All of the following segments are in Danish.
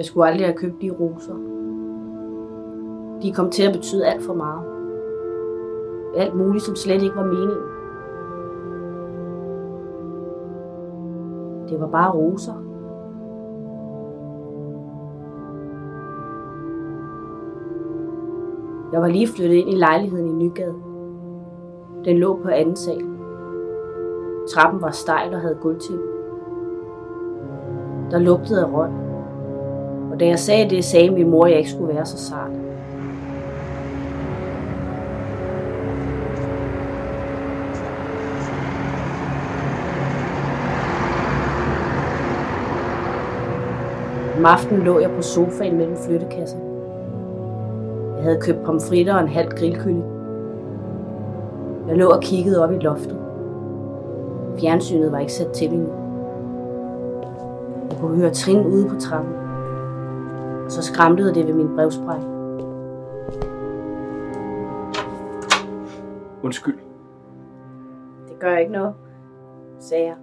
Jeg skulle aldrig have købt de roser. De kom til at betyde alt for meget. Alt muligt, som slet ikke var meningen. Det var bare roser. Jeg var lige flyttet ind i lejligheden i Nygade. Den lå på anden sal. Trappen var stejl og havde gulvtæppe. Der lugtede af røg. Og da jeg sagde det, sagde min mor, at jeg ikke skulle være så sart. Om aftenen lå jeg på sofaen mellem flyttekasser. Jeg havde købt pomfritter og en halv grillkylling. Jeg lå og kiggede op i loftet. Fjernsynet var ikke sat til endnu. Jeg kunne høre trin ude på trappen. Så skræmtede det ved min brevspræk. Undskyld, Det gør ikke noget, sagde jeg.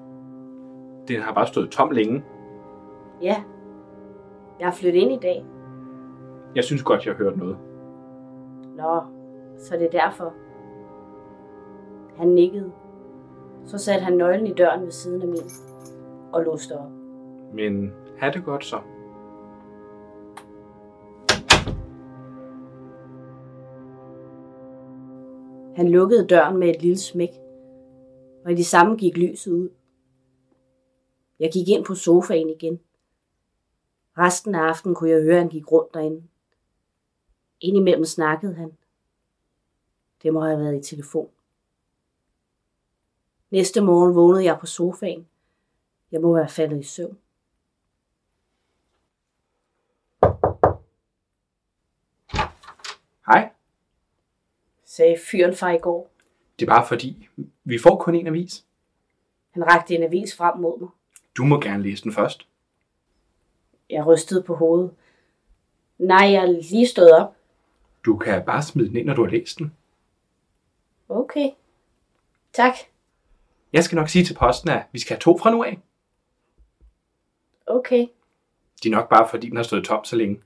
den har bare stået tom længe. Ja, jeg har flyttet ind i dag. Jeg synes godt, jeg har hørt noget. Nå, så det er derfor. Han nikkede. Så satte han nøglen i døren ved siden af min og låste op. Men ha' det godt så. Han lukkede døren med et lille smæk, og i det samme gik lyset ud. Jeg gik ind på sofaen igen. Resten af aftenen kunne jeg høre, at han gik rundt derinde. Indimellem snakkede han. Det må have været i telefon. Næste morgen vågnede jeg på sofaen. Jeg må være faldet i søvn. Sagde fyren fra i går. Det er bare fordi, vi får kun en avis. Han rakte en avis frem mod mig. Du må gerne læse den først. Jeg rystede på hovedet. Nej, jeg er lige stået op. Du kan bare smide den ind, når du har læst den. Okay. Tak. Jeg skal nok sige til posten, at vi skal have to fra nu af. Okay. Det er nok bare fordi, den har stået tom så længe.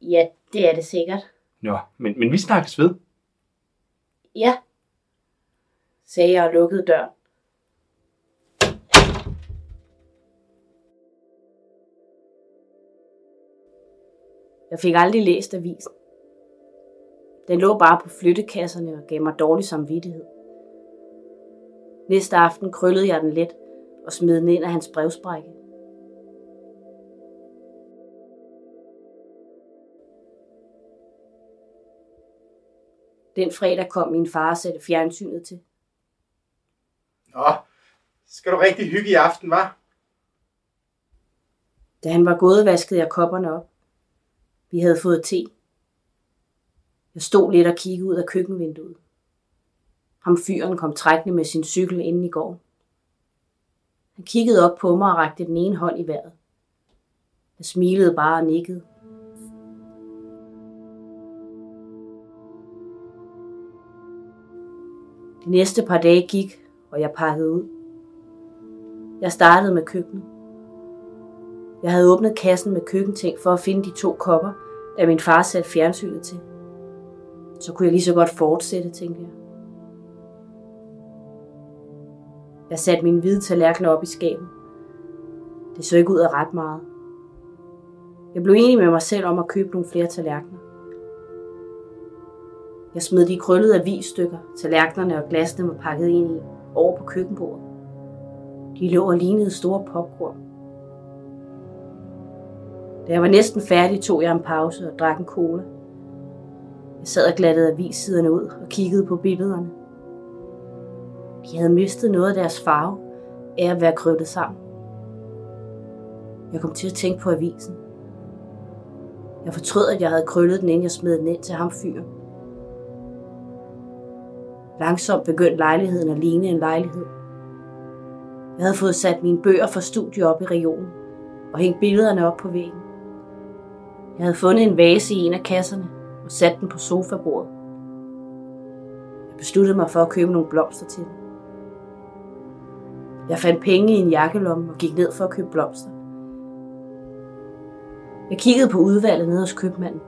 Ja, det er det sikkert. Nå, men, men vi snakkes ved. Ja, sagde jeg og lukkede døren. Jeg fik aldrig læst avisen. Den lå bare på flyttekasserne og gav mig dårlig samvittighed. Næste aften krøllede jeg den let og smed den ind af hans brevsprække. Den fredag kom min far og satte fjernsynet til. Nå, skal du rigtig hygge i aften, var? Da han var gået, vaskede jeg kopperne op. Vi havde fået te. Jeg stod lidt og kiggede ud af køkkenvinduet. Ham fyren kom trækkende med sin cykel ind i går. Han kiggede op på mig og rakte den ene hånd i vejret. Jeg smilede bare og nikkede. De næste par dage gik, og jeg pakkede ud. Jeg startede med køkkenet. Jeg havde åbnet kassen med køkkenting for at finde de to kopper, da min far satte fjernsynet til. Så kunne jeg lige så godt fortsætte, tænkte jeg. Jeg satte mine hvide tallerkener op i skabet. Det så ikke ud af ret meget. Jeg blev enig med mig selv om at købe nogle flere tallerkener. Jeg smed de krøllede avisstykker, tallerkenerne og glasene var pakket ind i, over på køkkenbordet. De lå og lignede store popcorn. Da jeg var næsten færdig, tog jeg en pause og drak en cola. Jeg sad og glattede avissiderne ud og kiggede på billederne. De havde mistet noget af deres farve af at være krøllet sammen. Jeg kom til at tænke på avisen. Jeg fortrød, at jeg havde krøllet den, inden jeg smed den ind til ham fyren. Langsomt begyndte lejligheden at ligne en lejlighed. Jeg havde fået sat mine bøger for studie op i regionen og hængt billederne op på væggen. Jeg havde fundet en vase i en af kasserne og sat den på sofabordet. Jeg besluttede mig for at købe nogle blomster til den. Jeg fandt penge i en jakkelomme og gik ned for at købe blomster. Jeg kiggede på udvalget nede hos købmanden.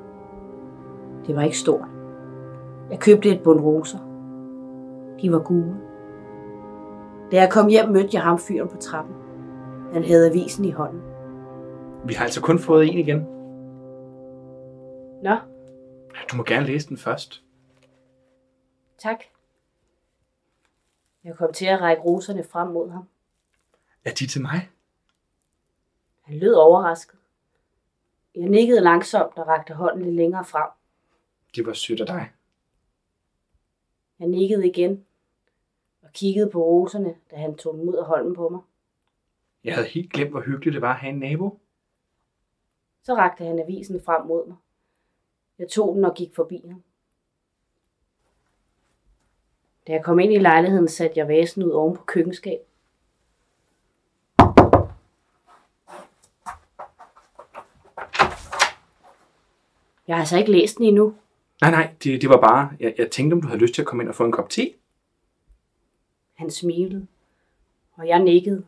Det var ikke stort. Jeg købte et bund roser. De var gule. Da jeg kom hjem, mødte jeg ham fyren på trappen. Han havde avisen i hånden. Vi har altså kun fået en igen. Nå, Du må gerne læse den først. tak. Jeg kom til at række roserne frem mod ham. Er de til mig? Han lød overrasket. Jeg nikkede langsomt og rakte hånden lidt længere frem. Det var sødt af dig. Jeg nikkede igen kiggede på roserne, da han tog dem ud af hånden på mig. Jeg havde helt glemt, hvor hyggeligt det var at have en nabo. Så rakte han avisen frem mod mig. Jeg tog den og gik forbi ham. Da jeg kom ind i lejligheden, satte jeg vasen ud oven på køkkenskab. Jeg har altså ikke læst den endnu. Nej, nej, det, det var bare, jeg, jeg tænkte, om du havde lyst til at komme ind og få en kop te. Han smilede, og jeg nikkede.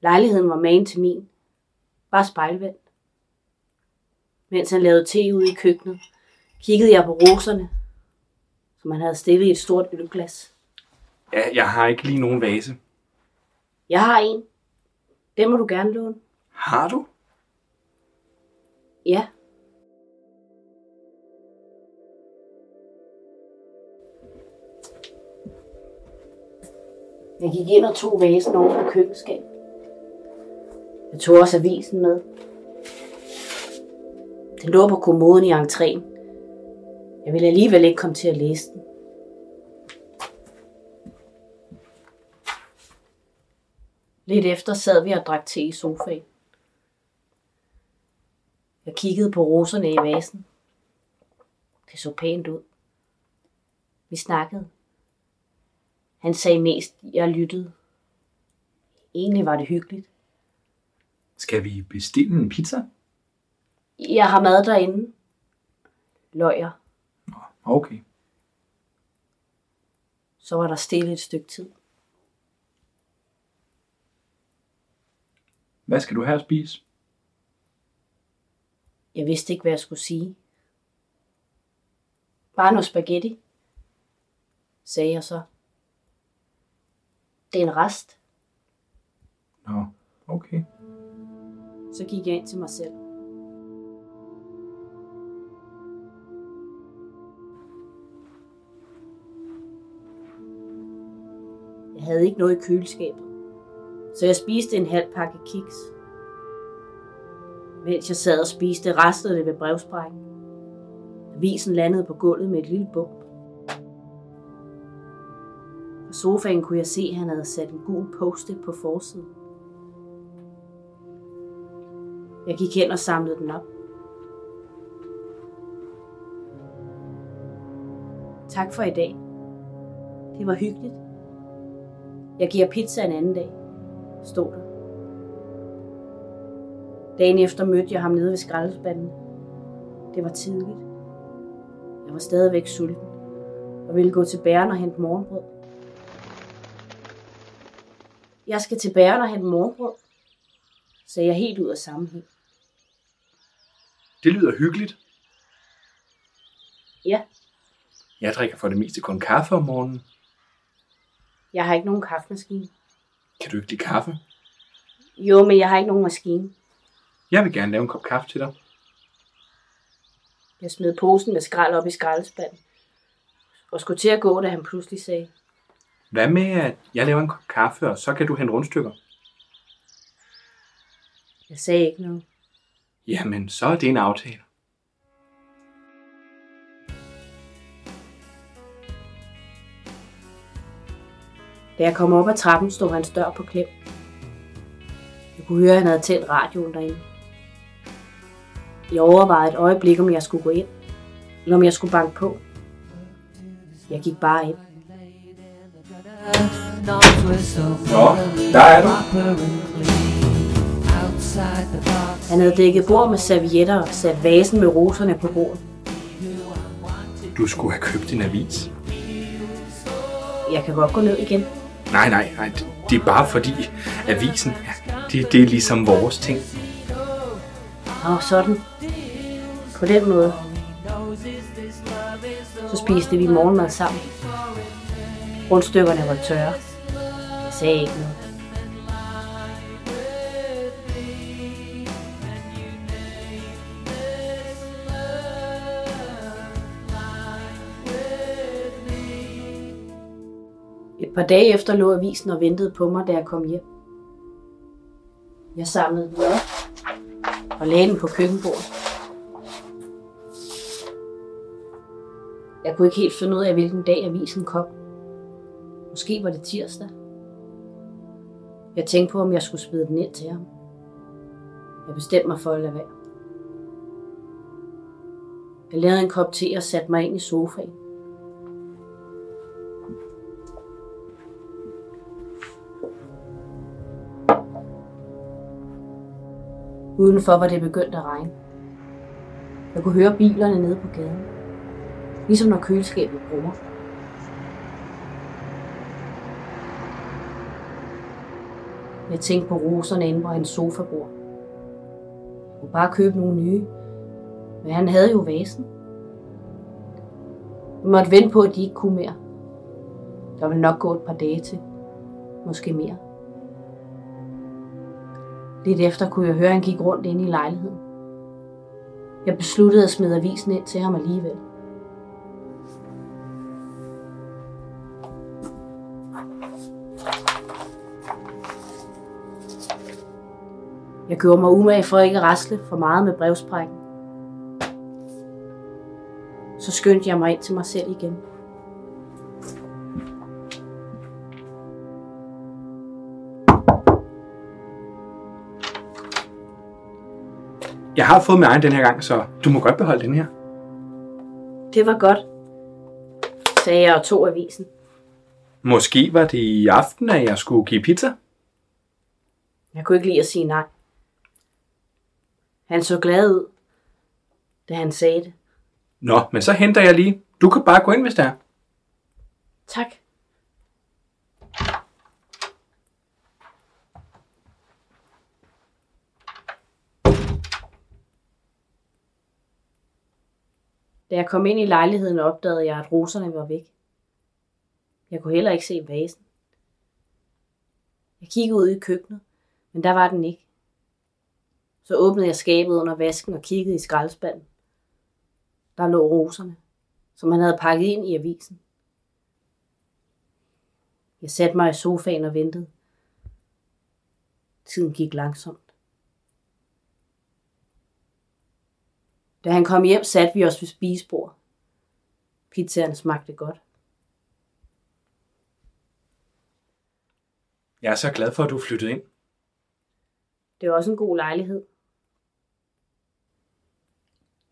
Lejligheden var magen til min. Bare spejlvendt. Mens han lavede te ude i køkkenet, kiggede jeg på roserne, som han havde stillet i et stort ølglas. Ja, jeg har ikke lige nogen vase. Jeg har en. Den må du gerne låne. Har du? Ja. Jeg gik ind og tog vasen over på køkkenskabet. Jeg tog også avisen med. Den lå på kommoden i entréen. Jeg ville alligevel ikke komme til at læse den. Lidt efter sad vi og drak te i sofaen. Jeg kiggede på roserne i vasen. Det så pænt ud. Vi snakkede. Han sagde mest, jeg lyttede. Egentlig var det hyggeligt. Skal vi bestille en pizza? Jeg har mad derinde. Løjer. Okay. Så var der stille et stykke tid. Hvad skal du have at spise? Jeg vidste ikke, hvad jeg skulle sige. Bare noget spaghetti, sagde jeg så. Det er en rest. Nå, okay. Så gik jeg ind til mig selv. Jeg havde ikke noget i køleskabet, så jeg spiste en halv pakke kiks. Mens jeg sad og spiste, restede det ved brevsprækken. Avisen landede på gulvet med et lille bump. Sofaen kunne jeg se, at han havde sat en gul poste på forsiden. Jeg gik hen og samlede den op. Tak for i dag. Det var hyggeligt. Jeg giver pizza en anden dag, stod der. Dagen efter mødte jeg ham nede ved skraldespanden. Det var tidligt. Jeg var stadigvæk sulten og ville gå til bæren og hente morgenbrød. Jeg skal til bæren og hente morgenbrød, sagde jeg helt ud af sammenhæng. Det lyder hyggeligt. Ja, Jeg drikker for det meste kun kaffe om morgenen. jeg har ikke nogen kaffemaskine. Kan du ikke lide kaffe? Jo, men jeg har ikke nogen maskine. Jeg vil gerne lave en kop kaffe til dig. Jeg smed posen med skrald op i skraldespanden. Og skulle til at gå, da han pludselig sagde, Hvad med, at jeg laver en kop kaffe, og så kan du hente rundstykker? jeg sagde ikke noget. Jamen, så er det en aftale. Da jeg kom op ad trappen, stod hans dør på klem. Jeg kunne høre, at han havde tændt radioen derinde. Jeg overvejede et øjeblik, om jeg skulle gå ind, eller om jeg skulle banke på. Jeg gik bare ind. Nå, der er du. Han havde dækket bord med servietter og sat vasen med roserne på bordet. Du skulle have købt en avis. Jeg kan godt gå ned igen. Nej, nej, nej. det- er bare fordi avisen, ja, det, det er ligesom vores ting. Og sådan, på den måde, så spiste vi morgenmad sammen. Rundstykkerne var tørre. Jeg sagde ikke noget. Et par dage efter lå avisen og ventede på mig, da jeg kom hjem. Jeg samlede den op og lagde den på køkkenbordet. Jeg kunne ikke helt finde ud af, hvilken dag avisen kom. Måske var det tirsdag. Jeg tænkte på, om jeg skulle smide den ind til ham. Jeg bestemte mig for at lade være. Jeg lavede en kop te og satte mig ind i sofaen. Udenfor var det begyndt at regne. Jeg kunne høre bilerne nede på gaden. Ligesom når køleskabet bruger. Jeg tænkte på roserne inde på hans sofabord. Jeg kunne bare købe nogle nye. Men han havde jo vasen. Vi måtte vente på, at de ikke kunne mere. Der ville nok gå et par dage til. Måske mere. Lidt efter kunne jeg høre, at han gik rundt inde i lejligheden. Jeg besluttede at smide avisen ind til ham alligevel. Jeg gjorde mig umage for ikke at rasle for meget med brevsprækken. Så skyndte jeg mig ind til mig selv igen. Jeg har fået med egen den her gang, så du må godt beholde den her. Det var godt, sagde jeg og tog avisen. Måske var det i aften, at jeg skulle give pizza. Jeg kunne ikke lide at sige nej. Han så glad ud, da han sagde det. Nå, men så henter jeg lige. Du kan bare gå ind, hvis det er. Tak. Da jeg kom ind i lejligheden, opdagede jeg, at roserne var væk. Jeg kunne heller ikke se vasen. Jeg kiggede ud i køkkenet, men der var den ikke. Så åbnede jeg skabet under vasken og kiggede i skraldespanden. Der lå roserne, som han havde pakket ind i avisen. Jeg satte mig i sofaen og ventede. Tiden gik langsomt. Da han kom hjem, satte vi os ved spisebord. Pizzaen smagte godt. Jeg er så glad for, at du flyttede ind. Det var også en god lejlighed.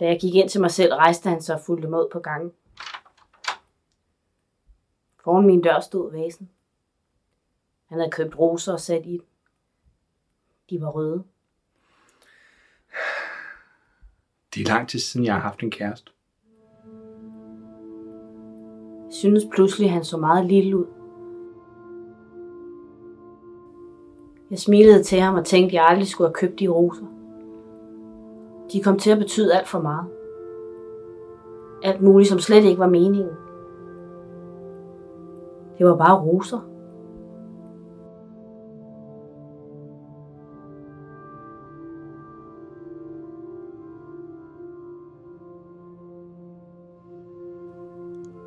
Da jeg gik ind til mig selv, rejste han sig og fulgte ud på gangen. Foran min dør stod vasen. Han havde købt roser og sat i den. De var røde. Det er lang tid siden, jeg har haft en kæreste. Jeg synes pludselig, han så meget lille ud. Jeg smilede til ham og tænkte, at jeg aldrig skulle have købt de roser. De kom til at betyde alt for meget. Alt muligt, som slet ikke var meningen. Det var bare roser.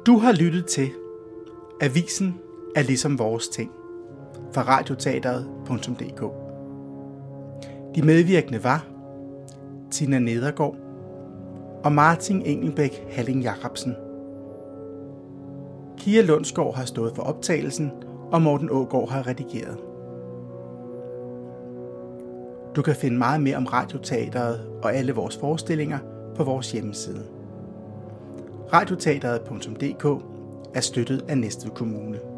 Du har lyttet til Avisen er ligesom vores ting fra radioteateret.dk. De medvirkende var Tina Nedergaard og Martin Engelbæk Halling Jacobsen. Kia Lundsgaard har stået for optagelsen, og Morten Ågaard har redigeret. Du kan finde meget mere om Radioteateret og alle vores forestillinger på vores hjemmeside. Radioteateret.dk er støttet af Næstved Kommune.